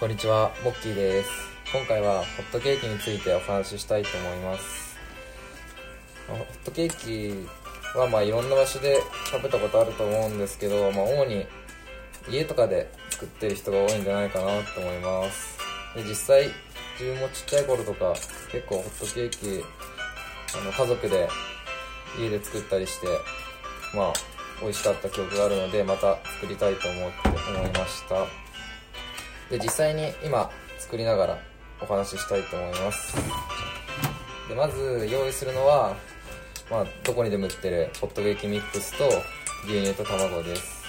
こんにちは、モッキーです。今回はホットケーキについてお話ししたいと思います。ホットケーキはまあいろんな場所で食べたことあると思うんですけど、まあ主に家とかで作ってる人が多いんじゃないかなと思います。で実際、自分もちっちゃい頃とか結構ホットケーキ、あの家族で家で作ったりして、まあ美味しかった記憶があるので、また作りたいと思って思いました。で実際に今作りながらお話ししたいと思います。でまず用意するのは、まあ、どこにでも売ってるホットケーキミックスと牛乳と卵です。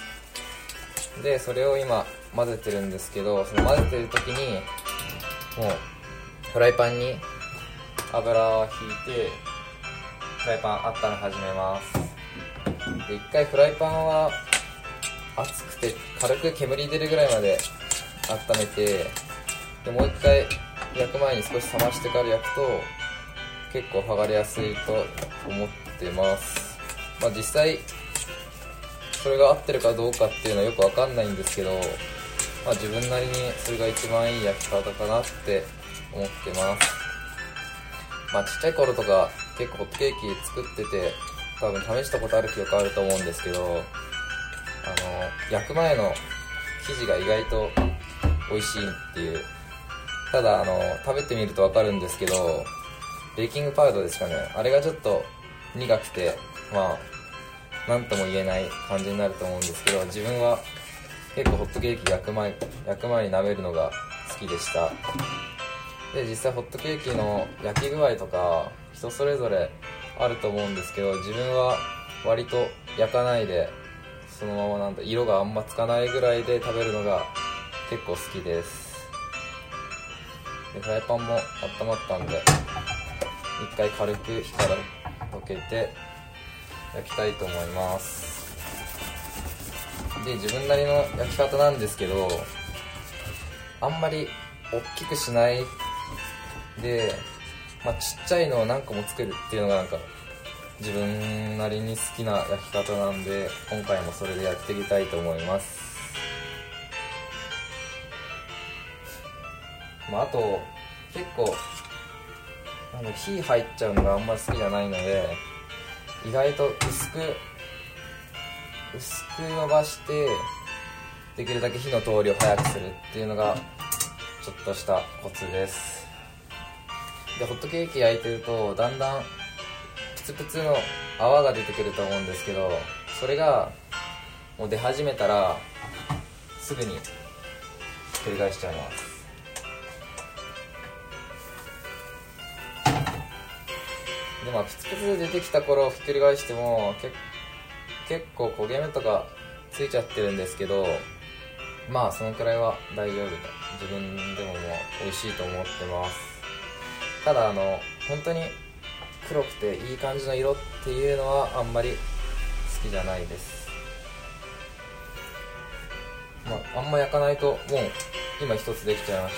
でそれを今混ぜてるんですけどその混ぜてる時にもうフライパンに油を引いてフライパン温め始めます。で一回フライパンは熱くて軽く煙出るぐらいまで温めてでもう一回焼く前に少し冷ましてから焼くと結構剥がれやすいと思ってます。まあ実際それが合ってるかどうかっていうのはよくわかんないんですけどまあ自分なりにそれが一番いい焼き方かなって思ってます。まあちっちゃい頃とか結構ホットケーキ作ってて多分試したことある記憶あると思うんですけどあの焼く前の生地が意外と美味しいっていう。ただあの食べてみると分かるんですけどベーキングパウダーですかね。あれがちょっと苦くてまあ何とも言えない感じになると思うんですけど自分は結構ホットケーキ焼く前焼く前に舐めるのが好きでした。で実際ホットケーキの焼き具合とか人それぞれあると思うんですけど自分は割と焼かないでそのままなんだ色があんまつかないぐらいで食べるのが結構好きです。でフライパンも温まったんで一回軽く火から溶けて焼きたいと思います。で自分なりの焼き方なんですけどあんまり大きくしないで、まあ、ちっちゃいのを何個も作るっていうのがなんか自分なりに好きな焼き方なんで今回もそれでやっていきたいと思います。まあ、あと結構なんだ火入っちゃうのがあんまり好きじゃないので意外と薄く薄く伸ばしてできるだけ火の通りを早くするっていうのがちょっとしたコツです。でホットケーキ焼いてるとだんだんプツプツの泡が出てくると思うんですけどそれがもう出始めたらすぐにひっくり返しちゃいます。でまあプツプツ出てきた頃ひっくり返してもけ結構焦げ目とかついちゃってるんですけどまあそのくらいは大丈夫だ自分でももう美味しいと思ってます。ただあの本当に黒くていい感じの色っていうのはあんまり好きじゃないです。まああんま焼かないともう今一つできちゃいまし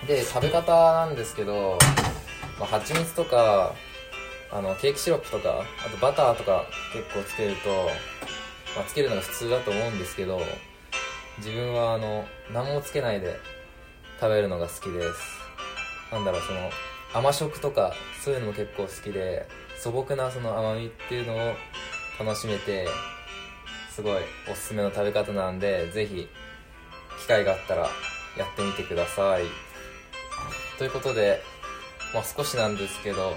た。で食べ方なんですけどまあ、蜂蜜とかあのケーキシロップとかあとバターとか結構つけると、まあ、つけるのが普通だと思うんですけど自分はあの何もつけないで食べるのが好きです。なんだろうその甘食とかそういうのも結構好きで素朴なその甘みっていうのを楽しめてすごいおすすめの食べ方なんでぜひ機会があったらやってみてください。ということでまあ、少しなんですけど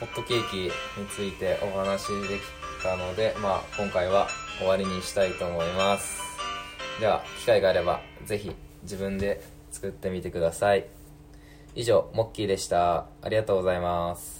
ホットケーキについてお話しできたので、まあ、今回は終わりにしたいと思います。では機会があればぜひ自分で作ってみてください。以上モッキーでした。ありがとうございます。